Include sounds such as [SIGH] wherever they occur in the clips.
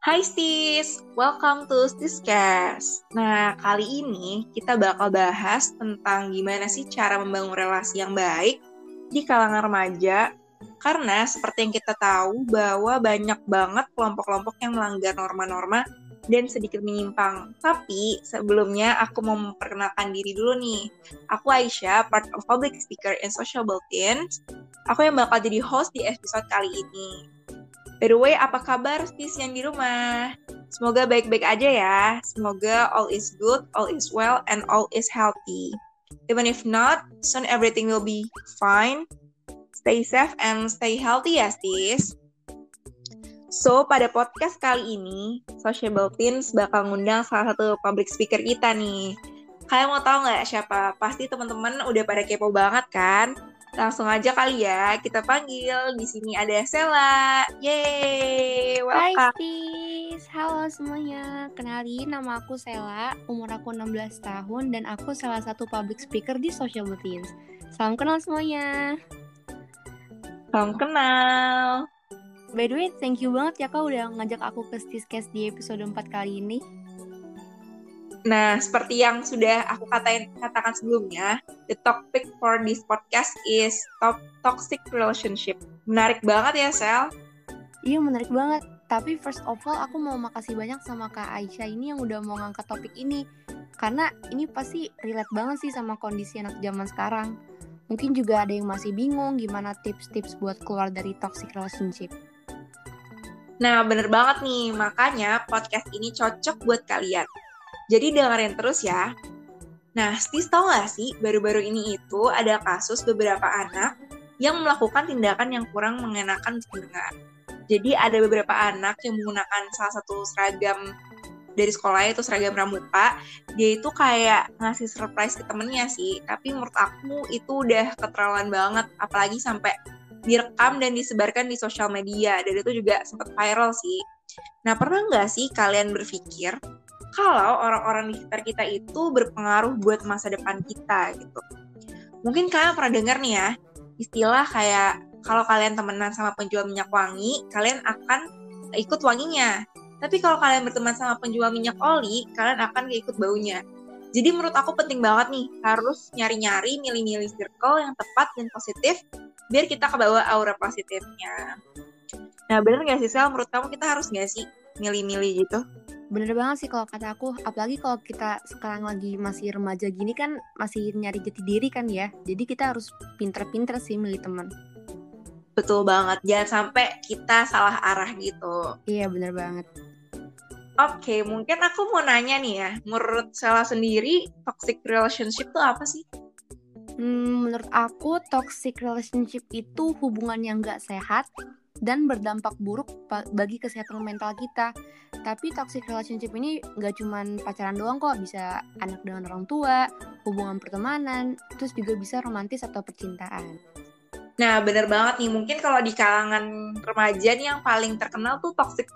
Hai Stis, welcome to Stiscast. Nah, kali ini kita bakal bahas tentang gimana sih cara membangun relasi yang baik di kalangan remaja. Karena seperti yang kita tahu bahwa banyak banget kelompok-kelompok yang melanggar norma-norma dan sedikit menyimpang. Tapi sebelumnya aku mau memperkenalkan diri dulu nih. Aku Aisyah, part of public speaker and social bulletins. Aku yang bakal jadi host di episode kali ini. By the way, apa kabar Stis yang di rumah? Semoga baik-baik aja ya. Semoga all is good, all is well, and all is healthy. Even if not, soon everything will be fine. Stay safe and stay healthy ya, Stis. So, pada podcast kali ini, Sociable Teens bakal ngundang salah satu public speaker kita nih. Kalian mau tahu nggak siapa? Pasti teman-teman udah pada kepo banget kan? Langsung aja kali ya, kita panggil. Di sini ada Sela. Yeay, Hai welcome. Stis, halo semuanya. Kenalin nama aku Sela, umur aku 16 tahun dan aku salah satu public speaker di Social Teens. Salam kenal semuanya. Salam kenal. By the way, thank you banget ya kak udah ngajak aku ke Stiscast di episode 4 kali ini. Nah, seperti yang sudah aku katain, katakan sebelumnya, the topic for this podcast is top toxic relationship. Menarik banget ya, Sel. Iya menarik banget. Tapi first of all aku mau makasih banyak sama Kak Aisyah ini yang udah mau ngangkat topik ini. Karena ini pasti relate banget sih sama kondisi anak zaman sekarang. Mungkin juga ada yang masih bingung gimana tips-tips buat keluar dari toxic relationship. Nah, bener banget nih. Makanya podcast ini cocok buat kalian. Jadi dengerin terus ya. Nah, Stis tau gak sih, baru-baru ini itu ada kasus beberapa anak yang melakukan tindakan yang kurang mengenakan didengar. Jadi ada beberapa anak yang menggunakan salah satu seragam dari sekolahnya itu seragam pramuka. Dia itu kayak ngasih surprise ke temennya sih. Tapi menurut aku itu udah keterlaluan banget. Apalagi sampai direkam dan disebarkan di sosial media. Dan itu juga sempat viral sih. Nah, pernah nggak sih kalian berpikir kalau orang-orang di sekitar kita itu berpengaruh buat masa depan kita gitu? Mungkin kalian pernah dengar nih ya, istilah kayak kalau kalian temenan sama penjual minyak wangi, kalian akan ikut wanginya. Tapi kalau kalian berteman sama penjual minyak oli, kalian akan ikut baunya. Jadi menurut aku penting banget nih, harus nyari-nyari, milih-milih circle yang tepat dan positif, biar kita kebawa aura positifnya. Nah bener gak sih Sel, menurut kamu kita harus gak sih milih-milih gitu? Bener banget sih kalau kata aku, apalagi kalau kita sekarang lagi masih remaja gini kan masih nyari jati diri kan ya. Jadi kita harus pinter-pinter sih milih teman. Betul banget, jangan sampai kita salah arah gitu. Iya bener banget. Oke, mungkin aku mau nanya nih ya, menurut Sela sendiri, toxic relationship itu apa sih? Hmm, menurut aku toxic relationship itu hubungan yang gak sehat dan berdampak buruk bagi kesehatan mental kita. Tapi toxic relationship ini gak cuman pacaran doang kok, bisa anak dengan orang tua, hubungan pertemanan, terus juga bisa romantis atau percintaan. Nah, bener banget nih, mungkin kalau di kalangan remaja nih yang paling terkenal tuh toxic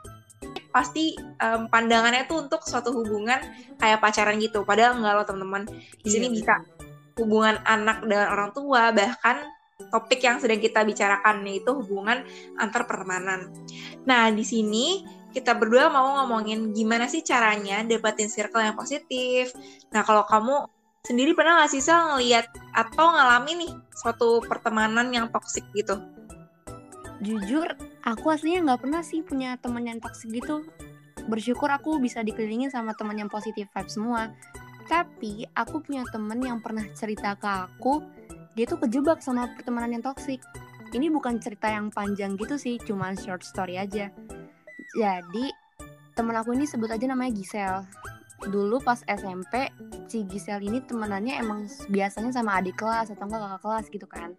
pasti em, pandangannya tuh untuk suatu hubungan kayak pacaran gitu. Padahal enggak loh teman-teman. Di sini Iya, bisa hubungan anak dengan orang tua, bahkan topik yang sedang kita bicarakan yaitu hubungan antar pertemanan. Nah, di sini kita berdua mau ngomongin gimana sih caranya dapetin circle yang positif. Nah, kalau kamu sendiri pernah nggak sih Sel ngeliat atau ngalamin nih suatu pertemanan yang toksik gitu? Jujur, aku aslinya nggak pernah sih punya teman yang toxic gitu. Bersyukur aku bisa dikelilingin sama teman yang positif vibe semua. Tapi aku punya temen yang pernah cerita ke aku, dia tuh kejebak sama pertemanan yang toxic. Ini bukan cerita yang panjang gitu sih, cuman short story aja. Jadi, temen aku ini sebut aja namanya Gisel. Dulu pas SMP, si Gisel ini temenannya emang biasanya sama adik kelas atau enggak kakak kelas gitu kan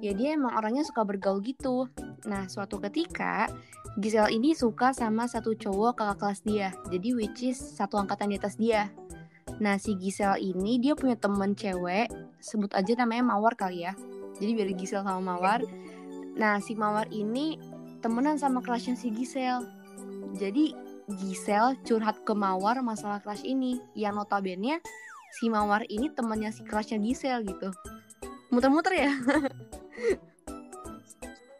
ya dia emang orangnya suka bergaul gitu. Nah, suatu ketika Gisel ini suka sama satu cowok kakak kelas dia. Jadi which is satu angkatan di atas dia. Nah, si Gisel ini dia punya temen cewek, sebut aja namanya Mawar kali ya. Jadi biar Gisel sama Mawar. Nah, si Mawar ini temenan sama kelasnya si Gisel. Jadi Gisel curhat ke Mawar masalah kelas ini. Yang notabene si Mawar ini temennya si kelasnya Gisel gitu. Muter-muter ya. [LAUGHS]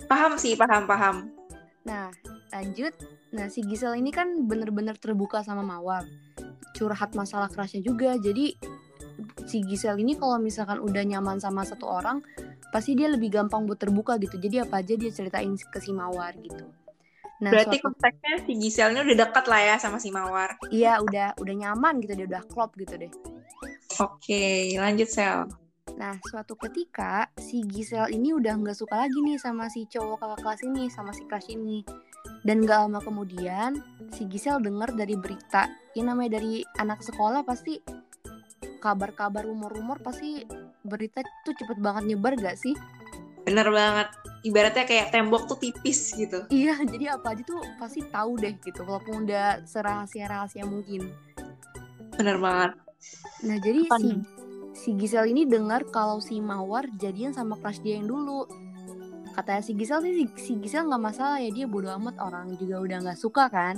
Paham sih, paham, paham. Nah, lanjut. Nah, si Gisel ini kan bener-bener terbuka sama Mawar. Curhat masalah kerasnya juga. Jadi si Gisel ini kalau misalkan udah nyaman sama satu orang, pasti dia lebih gampang buat terbuka gitu. Jadi apa aja dia ceritain ke si Mawar gitu. Nah, Berarti suatu... konteksnya si Gisel ini udah dekat lah ya sama si Mawar. Iya, udah udah nyaman gitu dia udah klop gitu deh. Oke, lanjut Sel. Nah, suatu ketika si Gisel ini udah nggak suka lagi nih sama si cowok kakak kelas ini, sama si crush ini. Dan gak lama kemudian, si Gisel dengar dari berita, ini namanya dari anak sekolah pasti kabar-kabar rumor-rumor pasti berita tuh cepet banget nyebar gak sih? Bener banget. Ibaratnya kayak tembok tuh tipis gitu. Iya, jadi apa aja tuh pasti tahu deh gitu, walaupun udah serahasia-rahasia mungkin. Bener banget. Nah jadi Apa si si Gisel ini dengar kalau si Mawar jadian sama crush dia yang dulu. Katanya si Gisel sih si, si Gisel nggak masalah ya dia bodoh amat orang juga udah nggak suka kan.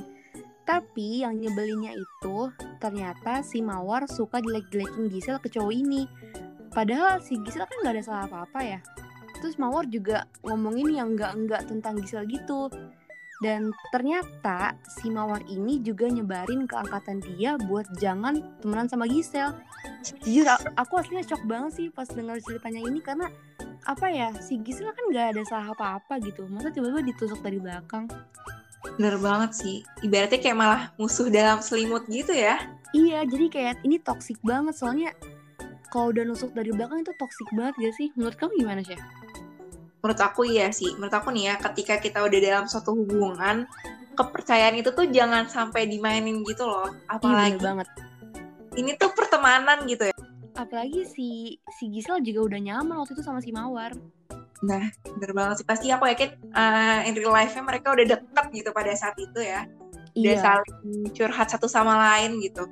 Tapi yang nyebelinnya itu ternyata si Mawar suka jelek-jelekin Gisel ke cowok ini. Padahal si Gisel kan nggak ada salah apa-apa ya. Terus Mawar juga ngomongin yang enggak-enggak tentang Gisel gitu. Dan ternyata si Mawar ini juga nyebarin ke angkatan dia buat jangan temenan sama Gisel. Jujur aku aslinya shock banget sih pas dengar ceritanya ini karena apa ya si Gisel kan gak ada salah apa-apa gitu. Masa tiba-tiba ditusuk dari belakang. Bener banget sih. Ibaratnya kayak malah musuh dalam selimut gitu ya. Iya, jadi kayak ini toxic banget soalnya kalau udah nusuk dari belakang itu toxic banget gak sih? Menurut kamu gimana sih? menurut aku iya sih menurut aku nih ya ketika kita udah dalam suatu hubungan kepercayaan itu tuh jangan sampai dimainin gitu loh apalagi iya, banget ini tuh pertemanan gitu ya apalagi si si Gisel juga udah nyaman waktu itu sama si Mawar. Nah bener banget sih. Pasti aku yakin uh, in real life-nya mereka udah deket gitu pada saat itu ya. Udah iya. saling curhat satu sama lain gitu.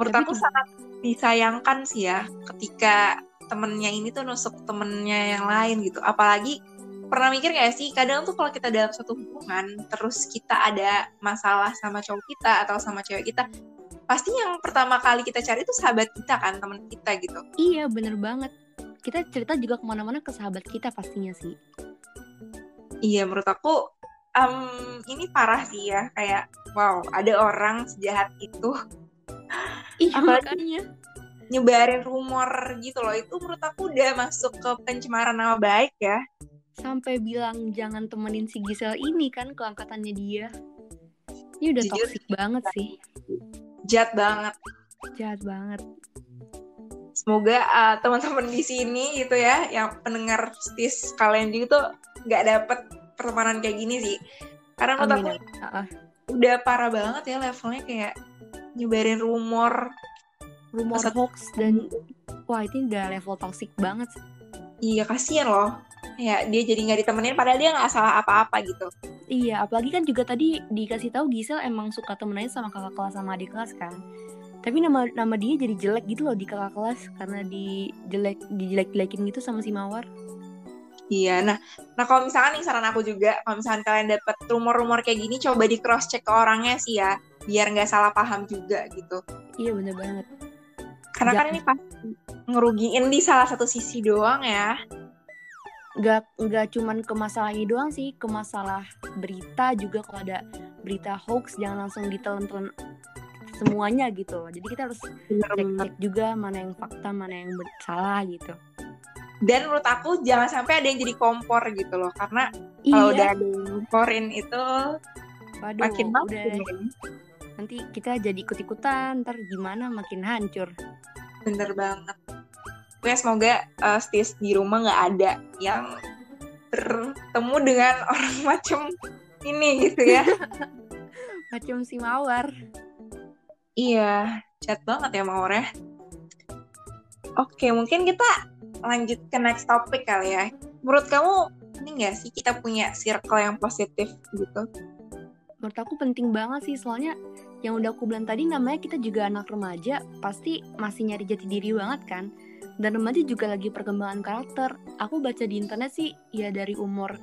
Menurut Tapi aku sangat disayangkan sih ya ketika temennya ini tuh nusuk temennya yang lain gitu. Apalagi pernah mikir gak sih kadang tuh kalau kita dalam suatu hubungan terus kita ada masalah sama cowok kita atau sama cewek kita pasti yang pertama kali kita cari itu sahabat kita kan teman kita gitu. Iya bener banget. Kita cerita juga ke mana-mana ke sahabat kita pastinya sih. Iya menurut aku um, ini parah sih ya kayak wow ada orang sejahat itu. Iya makanya. nyebarin rumor gitu loh. Itu menurut aku udah masuk ke pencemaran nama baik ya. Sampai bilang jangan temenin si Gisel ini kan ke angkatannya dia. Ini udah Jujur, toxic banget sih jahat banget. Jahat banget. Semoga uh, teman-teman di sini gitu ya yang pendengar stis kalian juga tuh nggak dapet pertemanan kayak gini sih. Karena menurut aku udah parah banget ya levelnya kayak nyebarin rumor. Rumor hoax dan wah itu udah level toxic banget. Iya kasihan loh ya dia jadi nggak ditemenin padahal dia nggak salah apa-apa gitu iya apalagi kan juga tadi dikasih tahu Gisel emang suka temenannya sama kakak kelas sama adik kelas kan tapi nama nama dia jadi jelek gitu loh di kakak kelas karena di jelek dijelek jelekin gitu sama si mawar Iya, nah, nah kalau misalkan nih saran aku juga, kalau misalkan kalian dapet rumor-rumor kayak gini, coba di cross check ke orangnya sih ya, biar nggak salah paham juga gitu. Iya bener banget. Karena kan ini pasti ngerugiin di salah satu sisi doang ya. Gak, gak cuman ke masalah ini doang sih, ke masalah berita juga kalau ada berita hoax jangan langsung ditelan-telan semuanya gitu. Jadi kita harus cek-cek juga mana yang fakta, mana yang salah gitu. Dan menurut aku jangan sampai ada yang jadi kompor gitu loh, karena iya. kalau udah ada yang komporin itu Waduh, makin udah, nanti kita jadi ikut-ikutan ntar gimana makin hancur bener banget Oke, semoga uh, stis di rumah nggak ada yang bertemu dengan [LAUGHS] orang macam ini gitu ya. [LAUGHS] Macam si mawar. Iya chat banget ya mawar ya. Oke mungkin kita lanjut ke next topic kali ya. Menurut kamu ini nggak sih kita punya circle yang positif gitu? Menurut aku penting banget sih soalnya yang udah aku bilang tadi namanya kita juga anak remaja pasti masih nyari jati diri banget kan dan remaja juga lagi perkembangan karakter. Aku baca di internet sih ya dari umur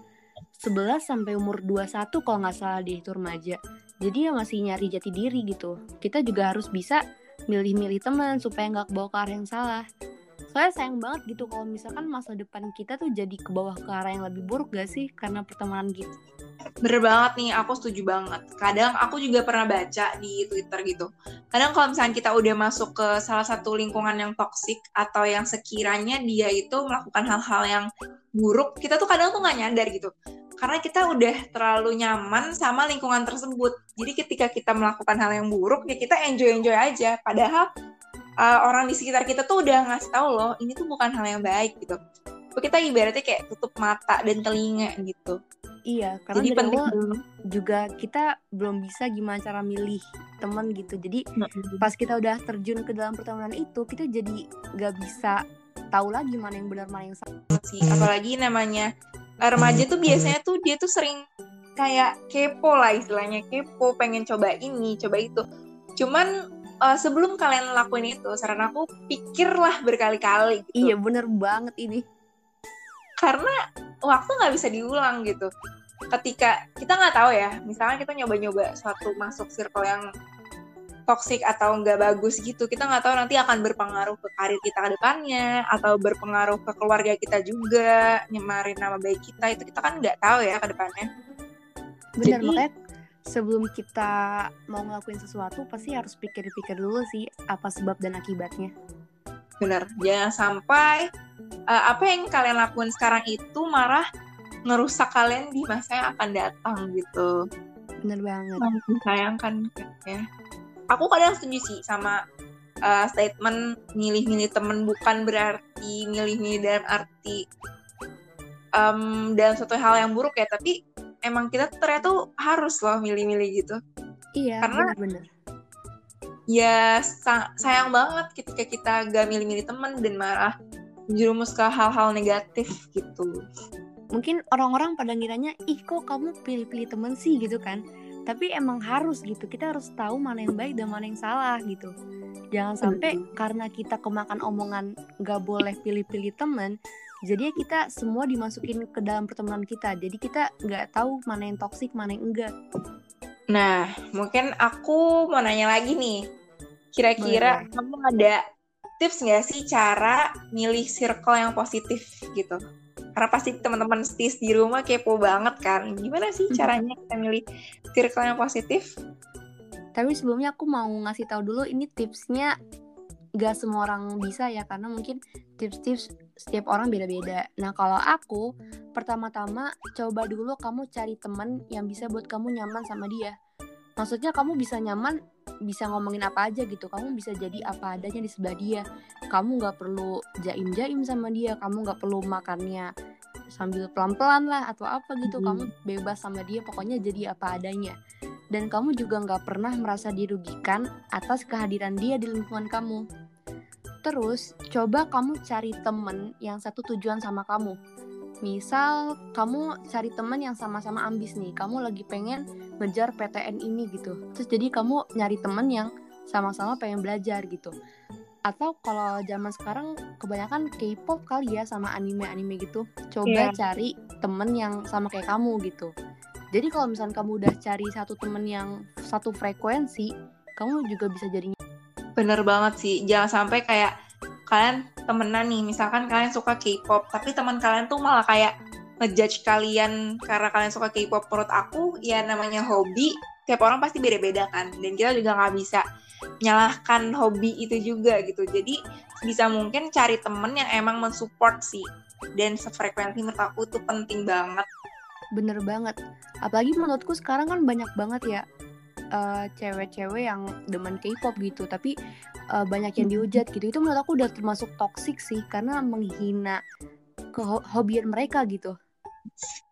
11 sampai umur 21 kalau nggak salah deh itu remaja. Jadi ya masih nyari jati diri gitu. Kita juga harus bisa milih-milih teman supaya nggak bawa ke arah yang salah. Soalnya sayang banget gitu kalau misalkan masa depan kita tuh jadi ke bawah ke arah yang lebih buruk gak sih? Karena pertemanan gitu Bener banget nih, aku setuju banget. Kadang aku juga pernah baca di Twitter gitu. Kadang kalau misalnya kita udah masuk ke salah satu lingkungan yang toksik atau yang sekiranya dia itu melakukan hal-hal yang buruk, kita tuh kadang tuh nggak nyadar gitu. Karena kita udah terlalu nyaman sama lingkungan tersebut. Jadi ketika kita melakukan hal yang buruk, ya kita enjoy-enjoy aja. Padahal uh, orang di sekitar kita tuh udah ngasih tahu loh, ini tuh bukan hal yang baik gitu. Kita ibaratnya kayak tutup mata dan telinga gitu. Iya, karena Jadi dari penting awal juga kita belum bisa gimana cara milih temen gitu. Jadi mm-hmm. pas kita udah terjun ke dalam pertemanan itu, kita jadi gak bisa tahu lagi mana yang benar mana yang salah. Sih, apalagi namanya remaja tuh biasanya tuh dia tuh sering kayak kepo lah istilahnya kepo, pengen coba ini, coba itu. Cuman uh, sebelum kalian lakuin itu, saran aku pikirlah berkali-kali. Gitu. Iya, bener banget ini karena waktu nggak bisa diulang gitu. Ketika kita nggak tahu ya misalnya kita nyoba-nyoba suatu masuk circle yang toxic atau nggak bagus gitu kita nggak tahu nanti akan berpengaruh ke karir kita ke depannya atau berpengaruh ke keluarga kita juga nyemarin nama baik kita itu kita kan nggak tahu ya ke depannya. Benar Jadi, makanya sebelum kita mau ngelakuin sesuatu pasti harus pikir-pikir dulu sih apa sebab dan akibatnya. Benar jangan sampai uh, apa yang kalian lakukan sekarang itu marah ngerusak kalian di masa yang akan datang gitu. Bener banget. Sayangkan ya. Aku kadang setuju sih sama uh, statement milih-milih temen bukan berarti milih-milih dalam arti um, dalam suatu hal yang buruk ya tapi emang kita ternyata tuh harus loh milih-milih gitu. Iya karena bener, -bener. ya sayang banget ketika kita gak milih-milih temen dan marah menjerumus ke hal-hal negatif gitu. Mungkin orang-orang pada ngiranya, ih kok kamu pilih-pilih temen sih gitu kan. Tapi emang harus gitu, kita harus tahu mana yang baik dan mana yang salah gitu. Jangan sampai hmm. karena kita kemakan omongan gak boleh pilih-pilih temen, jadi kita semua dimasukin ke dalam pertemanan kita. Jadi kita nggak tahu mana yang toksik, mana yang enggak. Nah, mungkin aku mau nanya lagi nih. Kira-kira kamu ada tips nggak sih cara milih circle yang positif gitu? Karena pasti teman-teman stis di rumah kepo banget kan. Gimana sih mm-hmm. caranya kita milih circle yang positif? Tapi sebelumnya aku mau ngasih tahu dulu ini tipsnya gak semua orang bisa ya karena mungkin tips-tips setiap orang beda-beda. Nah kalau aku pertama-tama coba dulu kamu cari temen yang bisa buat kamu nyaman sama dia. Maksudnya kamu bisa nyaman, bisa ngomongin apa aja gitu. Kamu bisa jadi apa adanya di sebelah dia. Kamu nggak perlu jaim-jaim sama dia. Kamu nggak perlu makannya sambil pelan-pelan lah atau apa gitu. Hmm. Kamu bebas sama dia. Pokoknya jadi apa adanya. Dan kamu juga nggak pernah merasa dirugikan atas kehadiran dia di lingkungan kamu. Terus, coba kamu cari temen yang satu tujuan sama kamu. Misal, kamu cari temen yang sama-sama ambis nih. Kamu lagi pengen ngejar PTN ini gitu. Terus jadi kamu nyari temen yang sama-sama pengen belajar gitu. Atau kalau zaman sekarang kebanyakan K-pop kali ya sama anime-anime gitu. Coba yeah. cari temen yang sama kayak kamu gitu. Jadi kalau misalnya kamu udah cari satu temen yang satu frekuensi, kamu juga bisa jadinya bener banget sih jangan sampai kayak kalian temenan nih. Misalkan kalian suka K-pop tapi teman kalian tuh malah kayak ngejudge kalian karena kalian suka K-pop. Menurut aku ya namanya hobi tiap orang pasti beda-beda kan. Dan kita juga nggak bisa menyalahkan hobi itu juga gitu. Jadi bisa mungkin cari temen yang emang mensupport sih. Dan sefrekuensi menurut aku tuh penting banget. Bener banget. Apalagi menurutku sekarang kan banyak banget ya uh, cewek-cewek yang demen K-pop gitu tapi uh, banyak yang dihujat gitu itu menurut aku udah termasuk toxic sih karena menghina ke hobian mereka gitu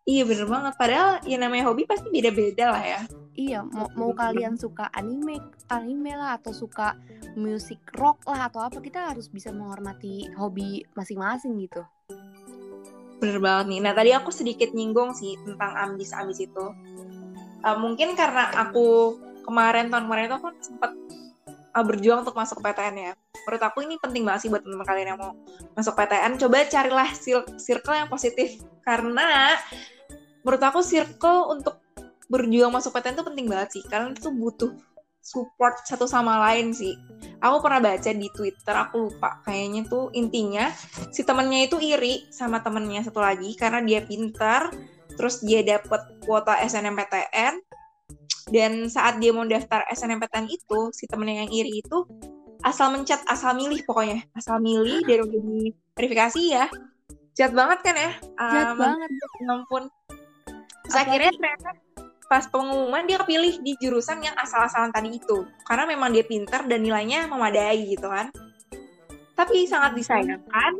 Iya bener banget. Padahal ya namanya hobi pasti beda-beda lah ya. Iya, mau, mau kalian suka anime, anime lah atau suka musik rock lah atau apa, kita harus bisa menghormati hobi masing-masing gitu. Bener banget nih. Nah tadi aku sedikit nyinggung sih tentang ambis-ambis itu. Uh, mungkin karena aku kemarin tahun kemarin itu kan sempat uh, berjuang untuk masuk PTN ya. Menurut aku ini penting banget sih buat teman-teman kalian yang mau masuk PTN. Coba carilah circle yang positif karena menurut aku circle untuk berjuang masuk PTN itu penting banget sih. Kalian itu butuh support satu sama lain sih. Aku pernah baca di Twitter, aku lupa kayaknya tuh intinya si temennya itu iri sama temennya satu lagi karena dia pintar terus dia dapet kuota SNMPTN dan saat dia mau daftar SNMPTN itu si temennya yang iri itu asal mencet asal milih pokoknya. Asal milih dari udah verifikasi ya. Jahat banget kan ya? Jahat um, banget. ya ampun. Saya kira ternyata pas pengumuman dia kepilih di jurusan yang asal-asalan tadi itu. Karena memang dia pintar dan nilainya memadai gitu kan. Tapi sangat disayangkan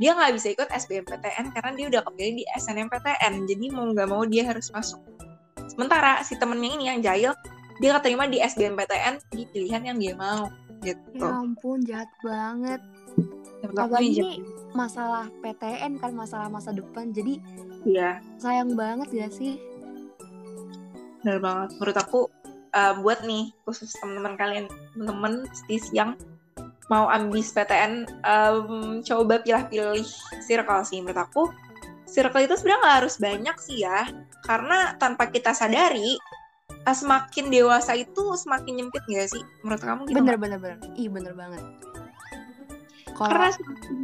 dia nggak bisa ikut SBMPTN karena dia udah kepilih di SNMPTN jadi mau nggak mau dia harus masuk sementara si temennya ini yang jahil dia keterima di SBMPTN di pilihan yang dia mau gitu Ya ampun, jahat banget. Apalagi ini masalah PTN kan masalah masa depan. Jadi Iya, sayang banget gak sih? benar banget. Menurut aku uh, buat nih khusus teman-teman kalian, teman-teman stis yang mau ambis PTN, um, coba pilih-pilih circle sih. Menurut aku circle itu sebenarnya nggak harus banyak sih ya, karena tanpa kita sadari uh, semakin dewasa itu semakin nyempit gak sih? Menurut kamu gitu? Bener nggak? bener bener. Ih bener banget. Kalau Karena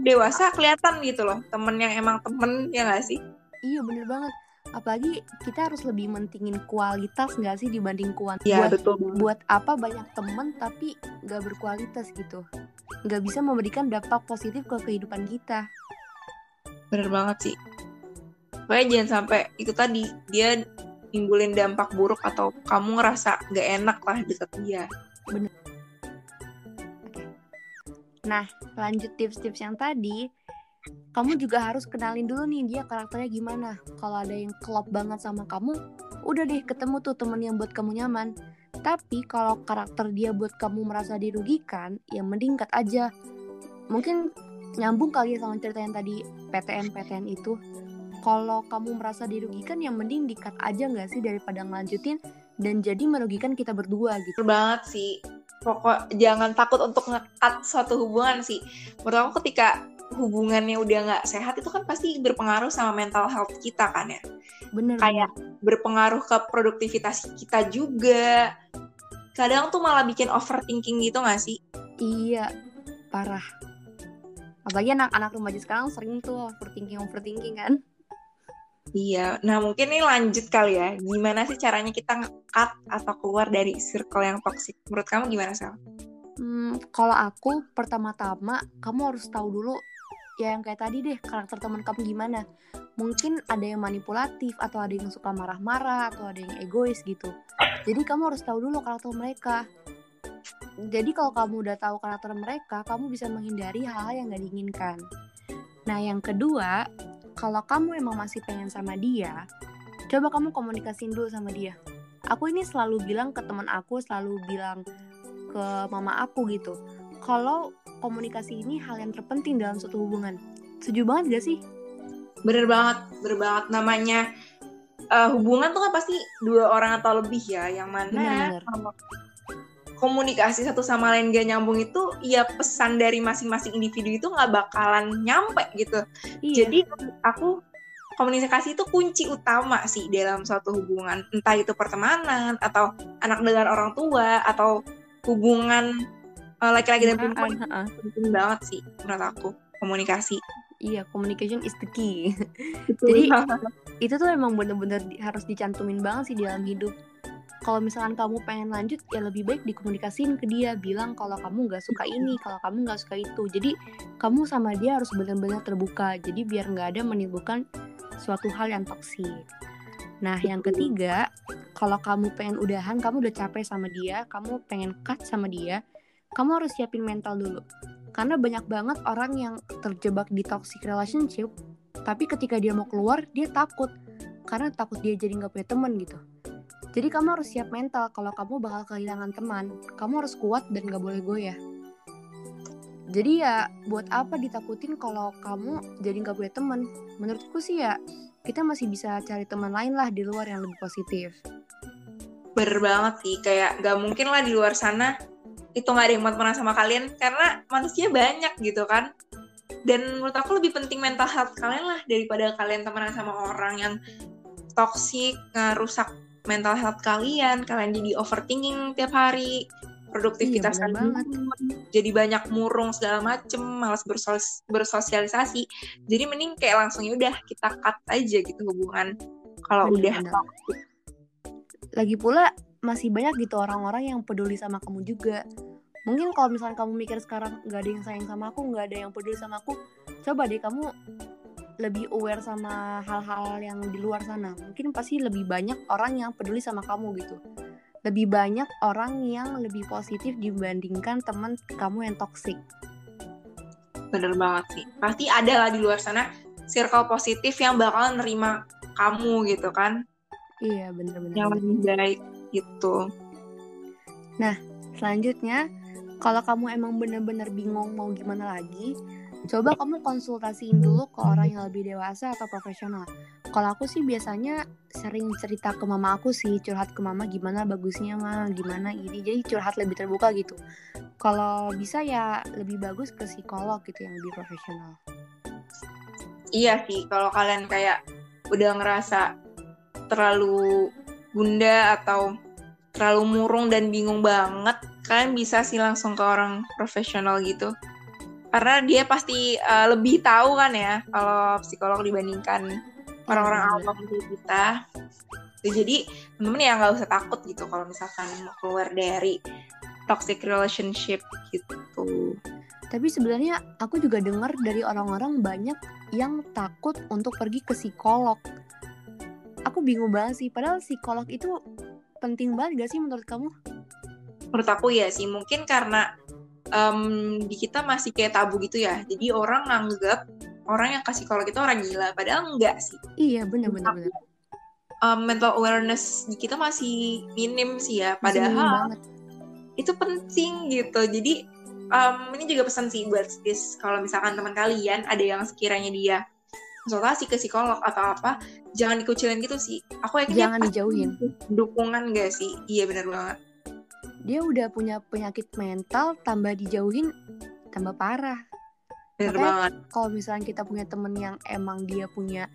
dewasa kelihatan gitu loh, temen yang emang temen ya gak sih? iya bener banget. Apalagi kita harus lebih mentingin kualitas nggak sih dibanding kuantitas. Iya buat, betul buat apa banyak temen tapi nggak berkualitas gitu. Nggak bisa memberikan dampak positif ke kehidupan kita. Bener banget sih. Pokoknya jangan sampai itu tadi dia nimbulin dampak buruk atau kamu ngerasa gak enak lah deket dia. Nah, lanjut tips-tips yang tadi, kamu juga harus kenalin dulu nih dia karakternya gimana. Kalau ada yang klop banget sama kamu, udah deh ketemu tuh temen yang buat kamu nyaman. Tapi kalau karakter dia buat kamu merasa dirugikan, ya mending cut aja. Mungkin nyambung kali ya sama cerita yang tadi PTN-PTN itu. Kalau kamu merasa dirugikan, ya mending di-cut aja nggak sih daripada ngelanjutin dan jadi merugikan kita berdua gitu. Bener banget sih. Pokok jangan takut untuk nge-cut suatu hubungan sih. Menurut aku ketika hubungannya udah nggak sehat itu kan pasti berpengaruh sama mental health kita kan ya. Bener Kayak berpengaruh ke produktivitas kita juga. Kadang tuh malah bikin overthinking gitu gak sih? Iya, parah. Apalagi anak-anak remaja sekarang sering tuh overthinking overthinking kan. Iya, nah mungkin nih lanjut kali ya. Gimana sih caranya kita nge-cut atau keluar dari circle yang toxic? Menurut kamu gimana, Sel? Hmm, kalau aku pertama-tama kamu harus tahu dulu ya yang kayak tadi deh karakter teman kamu gimana. Mungkin ada yang manipulatif atau ada yang suka marah-marah atau ada yang egois gitu. Jadi kamu harus tahu dulu karakter mereka. Jadi kalau kamu udah tahu karakter mereka, kamu bisa menghindari hal-hal yang gak diinginkan. Nah yang kedua, kalau kamu emang masih pengen sama dia, coba kamu komunikasiin dulu sama dia. Aku ini selalu bilang ke teman aku, selalu bilang ke mama aku gitu. Kalau komunikasi ini hal yang terpenting dalam suatu hubungan. Setuju banget gak sih? Bener banget, bener banget. Namanya eh, hubungan tuh kan pasti dua orang atau lebih ya. Yang mana kalau komunikasi satu sama lain gak nyambung itu, ya pesan dari masing-masing individu itu nggak bakalan nyampe gitu. Iya. Jadi aku komunikasi itu kunci utama sih dalam suatu hubungan, entah itu pertemanan atau anak dengan orang tua atau hubungan laki-laki dan perempuan penting banget sih menurut aku komunikasi. Iya, communication is the key. [LAUGHS] Betul. Jadi- itu tuh emang bener-bener di- harus dicantumin banget sih di dalam hidup. Kalau misalkan kamu pengen lanjut, ya lebih baik dikomunikasiin ke dia, bilang kalau kamu nggak suka ini, kalau kamu nggak suka itu. Jadi kamu sama dia harus benar-benar terbuka. Jadi biar nggak ada menimbulkan suatu hal yang toksik. Nah, yang ketiga, kalau kamu pengen udahan, kamu udah capek sama dia, kamu pengen cut sama dia, kamu harus siapin mental dulu. Karena banyak banget orang yang terjebak di toxic relationship, tapi ketika dia mau keluar, dia takut. Karena takut dia jadi nggak punya teman gitu. Jadi kamu harus siap mental kalau kamu bakal kehilangan teman. Kamu harus kuat dan nggak boleh goyah. Jadi ya buat apa ditakutin kalau kamu jadi nggak punya teman? Menurutku sih ya kita masih bisa cari teman lain lah di luar yang lebih positif. Bener banget sih, kayak gak mungkin lah di luar sana itu nggak ada yang temenan sama kalian karena manusia banyak gitu kan. Dan menurut aku lebih penting mental health kalian lah daripada kalian temenan sama orang yang toxic, ngerusak mental health kalian, kalian jadi overthinking tiap hari, produktivitas Iya, banget. jadi banyak murung segala macem, malas bersos- bersosialisasi. Jadi mending kayak langsung ya udah kita cut aja gitu hubungan kalau udah lagi pula masih banyak gitu orang-orang yang peduli sama kamu juga. Mungkin kalau misalnya kamu mikir sekarang nggak ada yang sayang sama aku nggak ada yang peduli sama aku coba deh kamu lebih aware sama hal-hal yang di luar sana. Mungkin pasti lebih banyak orang yang peduli sama kamu gitu. Lebih banyak orang yang lebih positif dibandingkan teman kamu yang toxic. Bener banget sih. Pasti ada lah di luar sana circle positif yang bakal nerima kamu gitu kan. Iya bener-bener. Yang lebih baik gitu. Nah, selanjutnya kalau kamu emang bener-bener bingung mau gimana lagi, coba kamu konsultasiin dulu ke orang yang lebih dewasa atau profesional. Kalau aku sih biasanya sering cerita ke mama aku sih, curhat ke mama gimana bagusnya mah, gimana ini. Jadi curhat lebih terbuka gitu. Kalau bisa ya lebih bagus ke psikolog gitu yang lebih profesional. Iya sih, kalau kalian kayak udah ngerasa terlalu bunda atau terlalu murung dan bingung banget, kalian bisa sih langsung ke orang profesional gitu. Karena dia pasti uh, lebih tahu kan ya kalau psikolog dibandingkan orang-orang iya, awam -orang kita. Jadi temen-temen ya nggak usah takut gitu kalau misalkan mau keluar dari toxic relationship gitu. Tapi sebenarnya aku juga dengar dari orang-orang banyak yang takut untuk pergi ke psikolog aku bingung banget sih. Padahal psikolog itu penting banget gak sih menurut kamu? Menurut aku ya sih mungkin karena um, di kita masih kayak tabu gitu ya. Jadi orang nganggap orang yang kasih psikolog itu orang gila. Padahal enggak sih. Iya benar benar benar. um, mental awareness di kita masih minim sih ya. Padahal itu penting gitu. Jadi um, ini juga pesan sih buat sis. Kalau misalkan teman kalian ada yang sekiranya dia konsultasi ke psikolog atau apa jangan dikucilin gitu sih. Aku yakin jangan dijauhin. dukungan gak sih? Iya benar banget. Dia udah punya penyakit mental tambah dijauhin tambah parah. Benar banget. kalau misalnya kita punya temen yang emang dia punya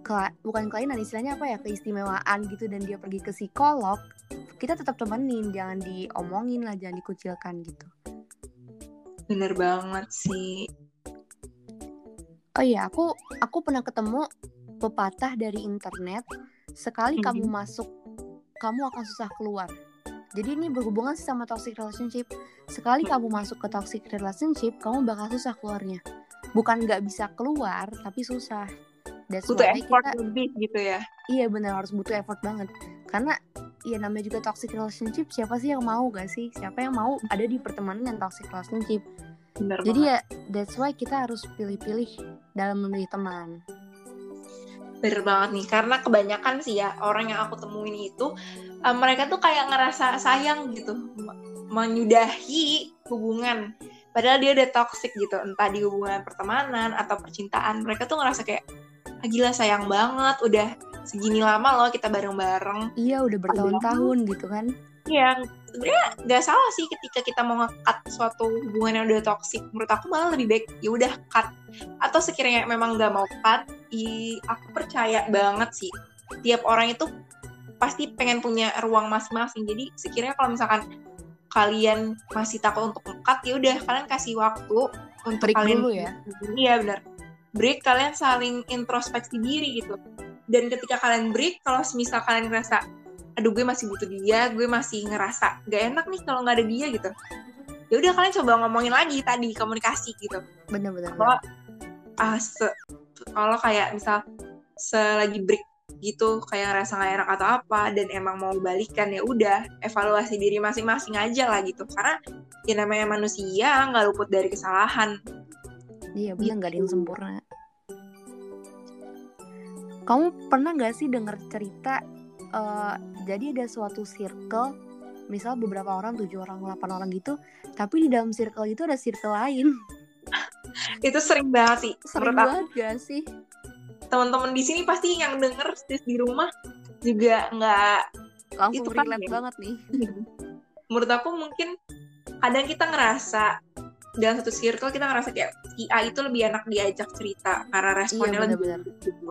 kela bukan kelainan istilahnya apa ya? Keistimewaan gitu dan dia pergi ke psikolog kita tetap temenin jangan diomongin lah jangan dikucilkan gitu. Bener banget sih Oh iya, aku aku pernah ketemu pepatah dari internet. Sekali mm -hmm. kamu masuk, kamu akan susah keluar. Jadi ini berhubungan sama toxic relationship. Sekali mm. kamu masuk ke toxic relationship, kamu bakal susah keluarnya. Bukan nggak bisa keluar, tapi susah. That's butuh effort kita, lebih gitu ya? Iya benar harus butuh effort banget. Karena ya namanya juga toxic relationship. Siapa sih yang mau gak sih? Siapa yang mau ada di pertemanan yang toxic relationship? Bener Jadi banget. ya that's why kita harus pilih-pilih dalam memilih teman. Bener banget nih, karena kebanyakan sih ya orang yang aku temuin itu uh, mereka tuh kayak ngerasa sayang gitu, menyudahi hubungan. Padahal dia udah toxic gitu, entah di hubungan pertemanan atau percintaan. Mereka tuh ngerasa kayak, ah, gila sayang banget, udah segini lama loh kita bareng-bareng. Iya, udah bertahun-tahun gitu kan. Iya, sebenarnya nggak salah sih ketika kita mau ngekat suatu hubungan yang udah toksik. Menurut aku malah lebih baik ya udah cut. Atau sekiranya memang nggak mau cut, i, aku percaya banget sih tiap orang itu pasti pengen punya ruang masing-masing. Jadi sekiranya kalau misalkan kalian masih takut untuk ngekat, ya udah kalian kasih waktu untuk break kalian dulu ya. Iya benar. Break kalian saling introspeksi diri gitu. Dan ketika kalian break, kalau misal kalian ngerasa aduh gue masih butuh dia gue masih ngerasa gak enak nih kalau nggak ada dia gitu. Ya udah kalian coba ngomongin lagi tadi komunikasi gitu. Bener-bener kalau ah kalau kayak misal selagi break gitu kayak ngerasa gak enak atau apa dan emang mau balikan ya udah evaluasi diri masing-masing aja lah gitu. Karena ya namanya manusia nggak luput dari kesalahan. Iya bener nggak ada yang sempurna. Kamu pernah gak sih denger cerita uh, jadi ada suatu circle misal beberapa orang tujuh orang delapan orang gitu tapi di dalam circle itu ada circle lain [LAUGHS] itu sering banget sih sering banget aku. gak sih teman-teman di sini pasti yang denger di rumah juga nggak langsung itu kan relate ya. banget nih [LAUGHS] menurut aku mungkin kadang kita ngerasa dalam satu circle kita ngerasa kayak si A itu lebih enak diajak cerita karena responnya iya, lebih gitu.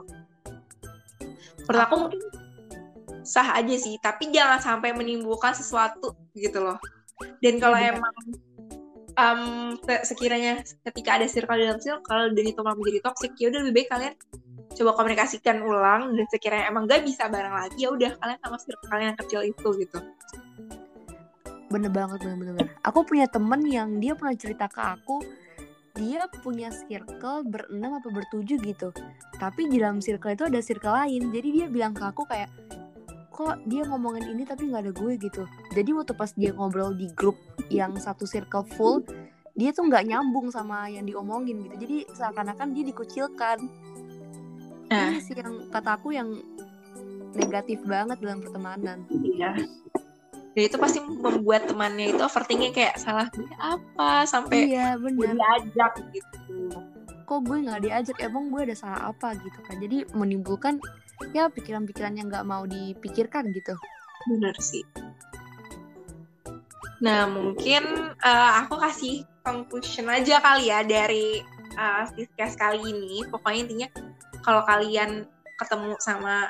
Menurut aku mungkin sah aja sih tapi jangan sampai menimbulkan sesuatu gitu loh. Dan kalau ya, emang um, sekiranya ketika ada circle dalam circle dan itu malah menjadi toxic ya udah lebih baik kalian coba komunikasikan ulang dan sekiranya emang gak bisa bareng lagi ya udah kalian sama circle kalian yang kecil itu gitu. Bener banget bener bener, aku punya temen yang dia pernah cerita ke aku dia punya circle berenam apa bertujuh gitu. Tapi di dalam circle itu ada circle lain. Jadi dia bilang ke aku kayak kok dia ngomongin ini tapi nggak ada gue gitu. Jadi waktu pas dia ngobrol di grup yang satu circle full dia tuh nggak nyambung sama yang diomongin gitu. Jadi seakan-akan dia dikucilkan. Nah. ini sih yang kata aku yang negatif banget dalam pertemanan. Iya. Dan itu pasti membuat temannya itu overthinking kayak salah gue apa? Sampai iya, bener. diajak gitu. Kok gue nggak diajak? Emang gue ada salah apa gitu kan? Jadi menimbulkan ya pikiran-pikiran yang nggak mau dipikirkan gitu. Bener sih. Nah mungkin uh, aku kasih conclusion aja kali ya dari uh, kali ini. Pokoknya intinya kalau kalian ketemu sama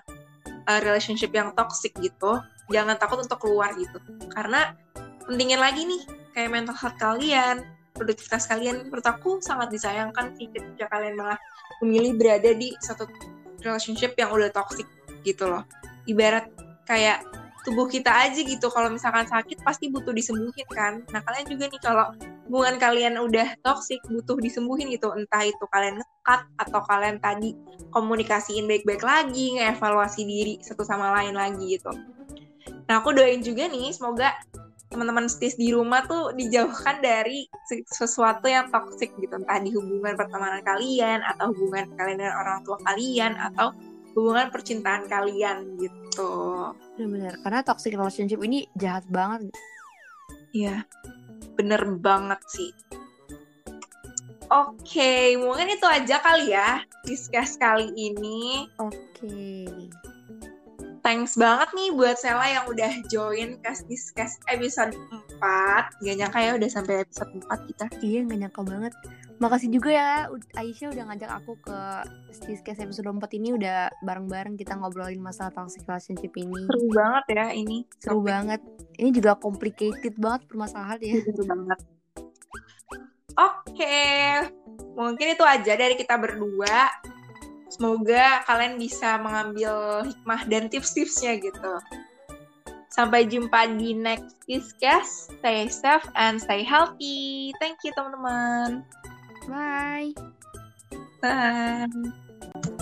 uh, relationship yang toxic gitu jangan takut untuk keluar gitu. Karena pentingin lagi nih kayak mental health kalian produktivitas kalian. Menurut aku sangat disayangkan ketika kalian malah memilih berada di satu relationship yang udah toxic gitu loh. Ibarat kayak tubuh kita aja gitu kalau misalkan sakit pasti butuh disembuhin kan. Nah kalian juga nih kalau hubungan kalian udah toxic butuh disembuhin gitu. Entah itu kalian ngekat atau kalian tadi komunikasiin baik-baik lagi ngevaluasi diri satu sama lain lagi gitu. Nah, aku doain juga nih, semoga teman-teman stis di rumah tuh dijauhkan dari sesuatu yang toksik gitu, entah di hubungan pertemanan kalian, atau hubungan kalian dengan orang tua kalian, atau hubungan percintaan kalian gitu. Bener-bener, karena toxic relationship ini jahat banget. Iya, bener banget sih. Oke, okay, mungkin itu aja kali ya discuss kali ini. Oke. Okay thanks banget nih buat Sela yang udah join Kas Discuss episode 4. Gak nyangka ya udah sampai episode 4 kita. Iya, gak nyangka banget. Makasih juga ya Aisyah udah ngajak aku ke Discuss episode 4 ini udah bareng-bareng kita ngobrolin masalah toxic relationship ini. Seru banget ya ini. Seru Sampai. banget. Ini juga complicated banget permasalahan ya. Seru banget. Oke, mungkin itu aja dari kita berdua. Semoga kalian bisa mengambil hikmah dan tips-tipsnya gitu. Sampai jumpa di next podcast. Stay safe and stay healthy. Thank you teman-teman. Bye. Bye.